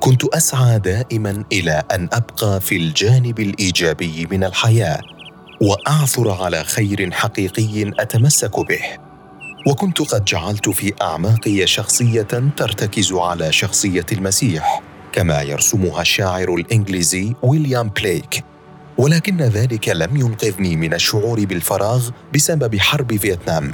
كنت أسعى دائما إلى أن أبقى في الجانب الإيجابي من الحياة وأعثر على خير حقيقي أتمسك به. وكنت قد جعلت في أعماقي شخصية ترتكز على شخصية المسيح كما يرسمها الشاعر الإنجليزي ويليام بليك. ولكن ذلك لم ينقذني من الشعور بالفراغ بسبب حرب فيتنام.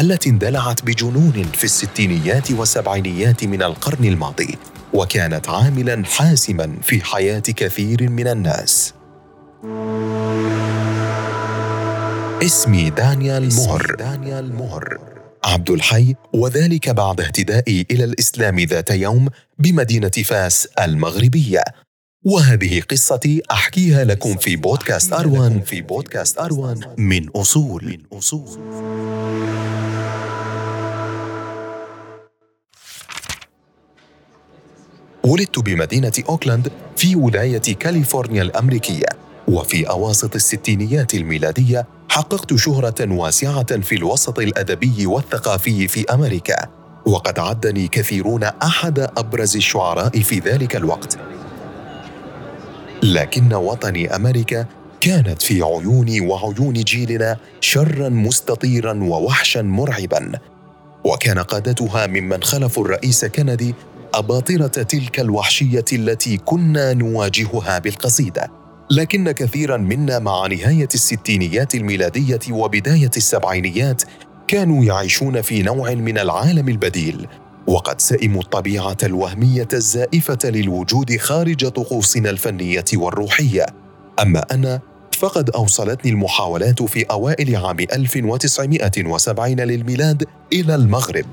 التي اندلعت بجنون في الستينيات والسبعينيات من القرن الماضي وكانت عاملا حاسما في حياة كثير من الناس. اسمي دانيال مهر. دانيال مهر. عبد الحي وذلك بعد اهتدائي إلى الإسلام ذات يوم بمدينة فاس المغربية. وهذه قصتي أحكيها لكم في بودكاست أروان. في بودكاست أروان. من أصول. من أصول. ولدت بمدينة أوكلاند في ولاية كاليفورنيا الأمريكية وفي أواسط الستينيات الميلادية حققت شهرة واسعة في الوسط الأدبي والثقافي في أمريكا وقد عدني كثيرون أحد أبرز الشعراء في ذلك الوقت. لكن وطني أمريكا كانت في عيوني وعيون جيلنا شرا مستطيرا ووحشا مرعبا وكان قادتها ممن خلفوا الرئيس كندي أباطرة تلك الوحشية التي كنا نواجهها بالقصيدة. لكن كثيرا منا مع نهاية الستينيات الميلادية وبداية السبعينيات كانوا يعيشون في نوع من العالم البديل. وقد سئموا الطبيعة الوهمية الزائفة للوجود خارج طقوسنا الفنية والروحية. أما أنا فقد أوصلتني المحاولات في أوائل عام 1970 للميلاد إلى المغرب.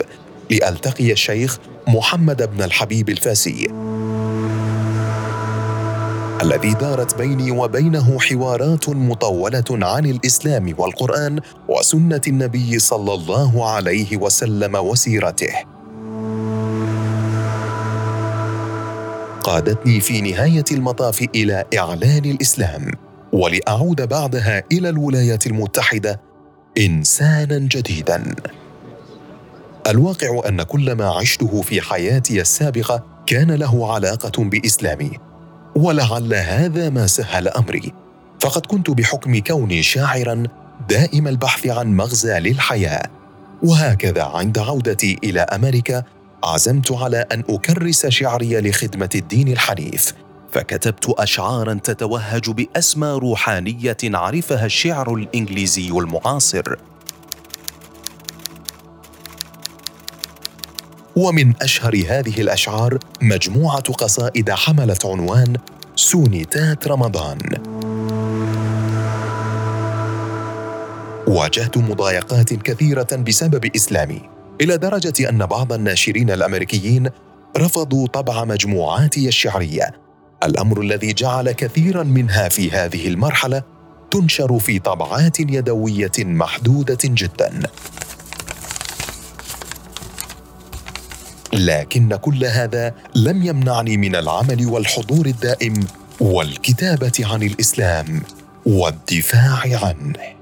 لألتقي الشيخ محمد بن الحبيب الفاسي الذي دارت بيني وبينه حوارات مطولة عن الإسلام والقرآن وسنة النبي صلى الله عليه وسلم وسيرته. قادتني في نهاية المطاف إلى إعلان الإسلام ولأعود بعدها إلى الولايات المتحدة إنسانا جديدا. الواقع أن كل ما عشته في حياتي السابقة كان له علاقة بإسلامي ولعل هذا ما سهل أمري. فقد كنت بحكم كوني شاعرا دائم البحث عن مغزى للحياة. وهكذا عند عودتي إلى أمريكا عزمت على أن أكرس شعري لخدمة الدين الحنيف. فكتبت اشعارا تتوهج باسمى روحانية عرفها الشعر الإنجليزي المعاصر. ومن أشهر هذه الأشعار مجموعة قصائد حملت عنوان سونيتات رمضان. واجهت مضايقات كثيرة بسبب إسلامي إلى درجة أن بعض الناشرين الأمريكيين رفضوا طبع مجموعاتي الشعرية. الأمر الذي جعل كثيرا منها في هذه المرحلة تنشر في طبعات يدوية محدودة جدا. لكن كل هذا لم يمنعني من العمل والحضور الدائم والكتابة عن الإسلام والدفاع عنه.